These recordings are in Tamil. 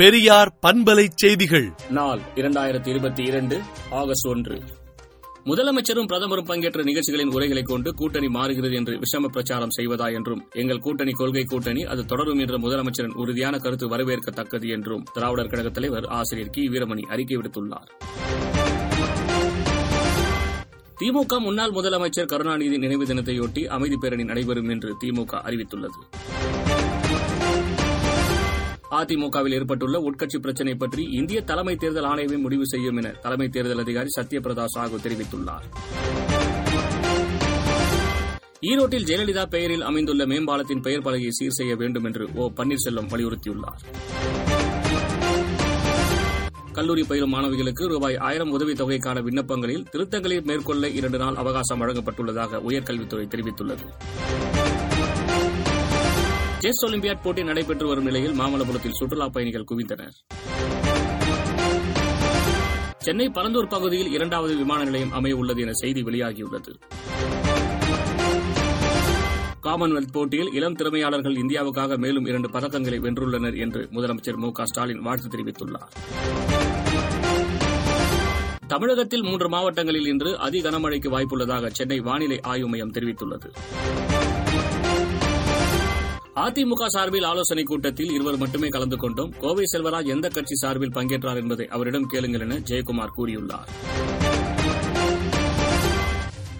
பெரியார் பண்பலை செய்திகள். நாள் இரண்டாயிரத்தி இருபத்தி இரண்டு ஆகஸ்ட் ஒன்று. முதலமைச்சரும் பிரதமரும் பங்கேற்ற நிகழ்ச்சிகளின் உரைகளை கொண்டு கூட்டணி மாறுகிறது என்று விஷம பிரச்சாரம் செய்வதா என்றும் எங்கள் கூட்டணி கொள்கை கூட்டணி அது தொடரும் என்ற முதலமைச்சரின் உறுதியான கருத்து வரவேற்கத்தக்கது என்றும் திராவிடர் கழக தலைவர் ஆசிரியர் கி. வீரமணி அறிக்கை விடுத்துள்ளார். திமுக முன்னாள் முதலமைச்சர் கருணாநிதி நினைவு தினத்தையொட்டி அமைதி பேரணி நடைபெறும் என்று திமுக அறிவித்துள்ளது. அதிமுகவில் ஏற்பட்டுள்ள உட்கட்சி பிரச்சினை பற்றி இந்திய தலைமை தேர்தல் ஆணையமே முடிவு செய்யும் என தலைமை தேர்தல் அதிகாரி சத்யபிரதா சாகு தெரிவித்துள்ளார். ஈரோட்டில் ஜெயலலிதா பெயரில் அமைந்துள்ள மேம்பாலத்தின் பெயர் பலகையை சீர் செய்ய வேண்டும் என்று ஓ பன்னீர்செல்வம் வலியுறுத்தியுள்ளார். கல்லூரி பயிலும் மாணவிகளுக்கு ரூபாய் ஆயிரம் உதவித்தொகைக்கான விண்ணப்பங்களில் திருத்தங்களை மேற்கொள்ள இரண்டு நாள் அவகாசம் வழங்கப்பட்டுள்ளதாக உயர்கல்வித்துறை தெரிவித்துள்ளது. செஸ் ஒலிம்பியாட் போட்டி நடைபெற்று வரும் நிலையில் மாமல்லபுரத்தில் சுற்றுலா பயணிகள் குவிந்தனர். சென்னை பரந்தூர் பகுதியில் இரண்டாவது விமான நிலையம் அமைய உள்ளது என செய்தி வெளியாகியுள்ளது. காமன்வெல்த் போட்டியில் இளம் திறமையாளர்கள் இந்தியாவுக்காக மேலும் இரண்டு பதக்கங்களை வென்றுள்ளனர் என்று முதலமைச்சர் மு ஸ்டாலின் வாழ்த்து தெரிவித்துள்ளார். தமிழகத்தில் மூன்று மாவட்டங்களில் இன்று அதி கனமழைக்கு வாய்ப்புள்ளதாக சென்னை வானிலை ஆய்வு மையம் தெரிவித்துள்ளது. அதிமுக சார்பில் ஆலோசனைக் கூட்டத்தில் இருவர் மட்டுமே கலந்து கொண்டோம். கோவை செல்வராஜ் எந்த கட்சி சார்பில் பங்கேற்றார் என்பதை அவரிடம் கேளுங்கள் என ஜெயக்குமார் கூறியுள்ளார்.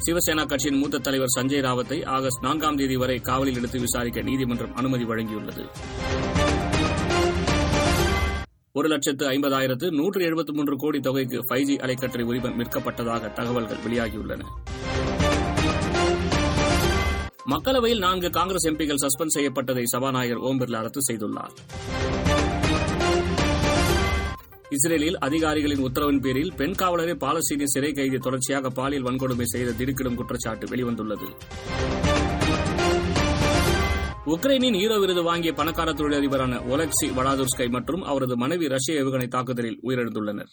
சிவசேனா கட்சியின் மூத்த தலைவர் சஞ்சய் ராவத்தை ஆகஸ்ட் நான்காம் தேதி வரை காவலில் எடுத்து விசாரிக்க நீதிமன்றம் அனுமதி வழங்கியுள்ளது. ஒரு லட்சத்து ஐம்பதாயிரத்து நூற்று எழுபத்தி மூன்று கோடி தொகைக்கு ஃபைவ் ஜி அலைக்கற்றை உரிமம் விற்கப்பட்டதாக தகவல்கள் வெளியாகியுள்ளன. மக்களவையில் நான்கு காங்கிரஸ் எம்பிகள் சஸ்பெண்ட் செய்யப்பட்டதை சபாநாயகர் ஓம் பிர்லா ரத்து செய்துள்ளார். இஸ்ரேலில் அதிகாரிகளின் உத்தரவின் பேரில் பெண் காவலரை பாலஸ்தீனிய சிறை கைதி தொடர்ச்சியாக பாலியல் வன்கொடுமை செய்த திடுக்கிடும் குற்றச்சாட்டு வெளிவந்துள்ளது. உக்ரைனின் ஹீரோ விருது வாங்கிய பணக்கார தொழிலதிபரான ஒலெக்சி வடாதுர்ஸ்கை மற்றும் அவரது மனைவி ரஷ்ய ஏவுகணை தாக்குதலில் உயிரிழந்துள்ளனர்.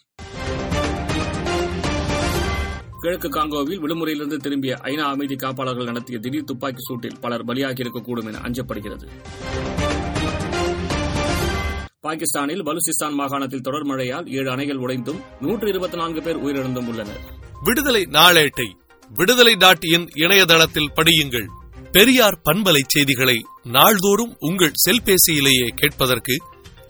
கிழக்கு காங்கோவில் விடுமுறையிலிருந்து திரும்பிய ஐநா அமைதி காப்பாளர்கள் நடத்திய திடீர் துப்பாக்கி சூட்டில் பலர் பலியாகியிருக்கக்கூடும் என அஞ்சப்படுகிறது. பாகிஸ்தானில் பலுசிஸ்தான் மாகாணத்தில் தொடர் மழையால் ஏழு அணைகள் உடைந்தும் நூற்று இருபத்தி நான்கு பேர் உயிரிழந்தும் உள்ளனர். விடுதலை நாளேட்டை விடுதலை டாட் இன் இணையதளத்தில் படியுங்கள். பெரியார் பண்பலை செய்திகளை நாள்தோறும் உங்கள் செல்பேசியிலேயே கேட்பதற்கு